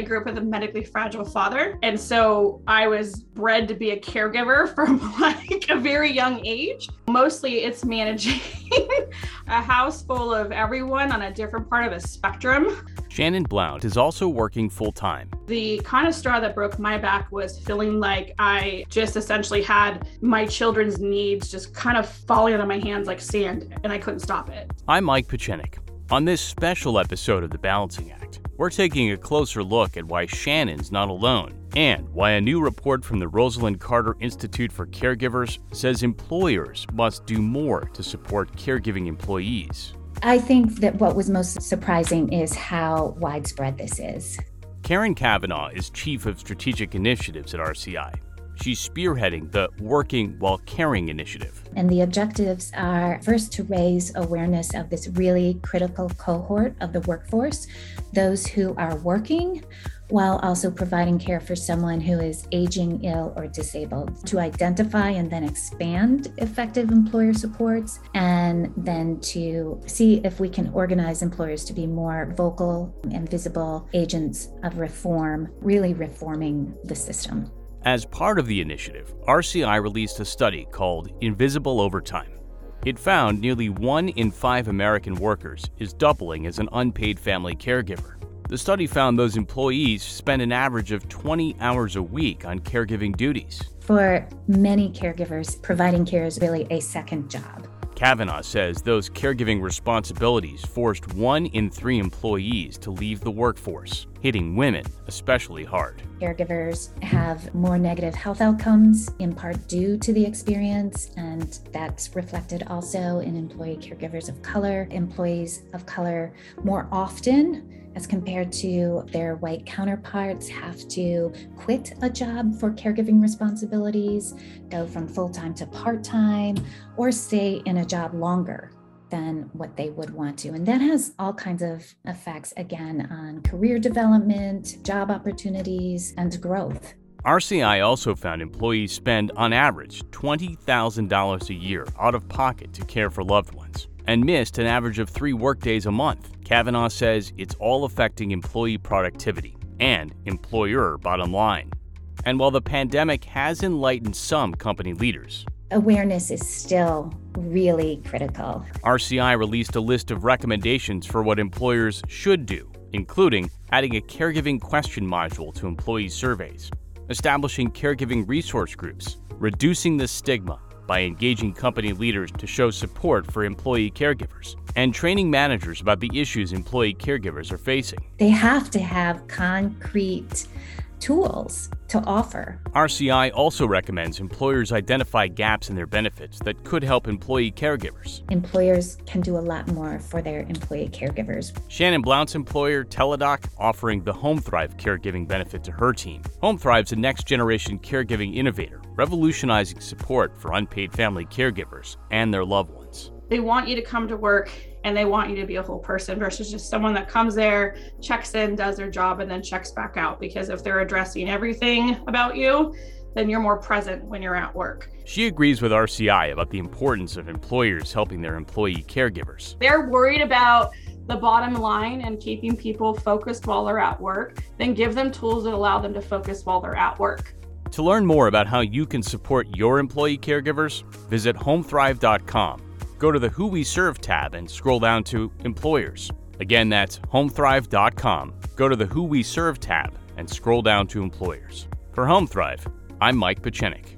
I grew up with a medically fragile father. And so I was bred to be a caregiver from like a very young age. Mostly it's managing a house full of everyone on a different part of a spectrum. Shannon Blount is also working full time. The kind of straw that broke my back was feeling like I just essentially had my children's needs just kind of falling out of my hands like sand, and I couldn't stop it. I'm Mike Pachenik. On this special episode of The Balancing Act, we're taking a closer look at why Shannon's not alone and why a new report from the Rosalynn Carter Institute for Caregivers says employers must do more to support caregiving employees. I think that what was most surprising is how widespread this is. Karen Kavanaugh is Chief of Strategic Initiatives at RCI. She's spearheading the Working While Caring initiative. And the objectives are first to raise awareness of this really critical cohort of the workforce, those who are working while also providing care for someone who is aging, ill, or disabled, to identify and then expand effective employer supports, and then to see if we can organize employers to be more vocal and visible agents of reform, really reforming the system. As part of the initiative, RCI released a study called Invisible Overtime. It found nearly one in five American workers is doubling as an unpaid family caregiver. The study found those employees spend an average of 20 hours a week on caregiving duties. For many caregivers, providing care is really a second job. Kavanaugh says those caregiving responsibilities forced one in three employees to leave the workforce, hitting women especially hard. Caregivers have more negative health outcomes, in part due to the experience, and that's reflected also in employee caregivers of color. Employees of color more often as compared to their white counterparts, have to quit a job for caregiving responsibilities, go from full time to part time, or stay in a job longer than what they would want to. And that has all kinds of effects, again, on career development, job opportunities, and growth. RCI also found employees spend, on average, $20,000 a year out of pocket to care for loved ones and missed an average of three workdays a month. Kavanaugh says it's all affecting employee productivity and employer bottom line. And while the pandemic has enlightened some company leaders, awareness is still really critical. RCI released a list of recommendations for what employers should do, including adding a caregiving question module to employee surveys, establishing caregiving resource groups, reducing the stigma by engaging company leaders to show support for employee caregivers and training managers about the issues employee caregivers are facing. They have to have concrete tools to offer. RCI also recommends employers identify gaps in their benefits that could help employee caregivers. Employers can do a lot more for their employee caregivers. Shannon Blount's employer, Teladoc, offering the Homethrive caregiving benefit to her team. Homethrive's a next generation caregiving innovator, revolutionizing support for unpaid family caregivers and their loved ones. They want you to come to work and they want you to be a whole person versus just someone that comes there, checks in, does their job, and then checks back out. Because if they're addressing everything about you, then you're more present when you're at work. She agrees with RCI about the importance of employers helping their employee caregivers. They're worried about the bottom line and keeping people focused while they're at work, then give them tools that allow them to focus while they're at work. To learn more about how you can support your employee caregivers, visit homethrive.com go to the Who We Serve tab and scroll down to Employers. Again, that's homethrive.com. Go to the Who We Serve tab and scroll down to Employers. For HomeThrive, I'm Mike Pachenik.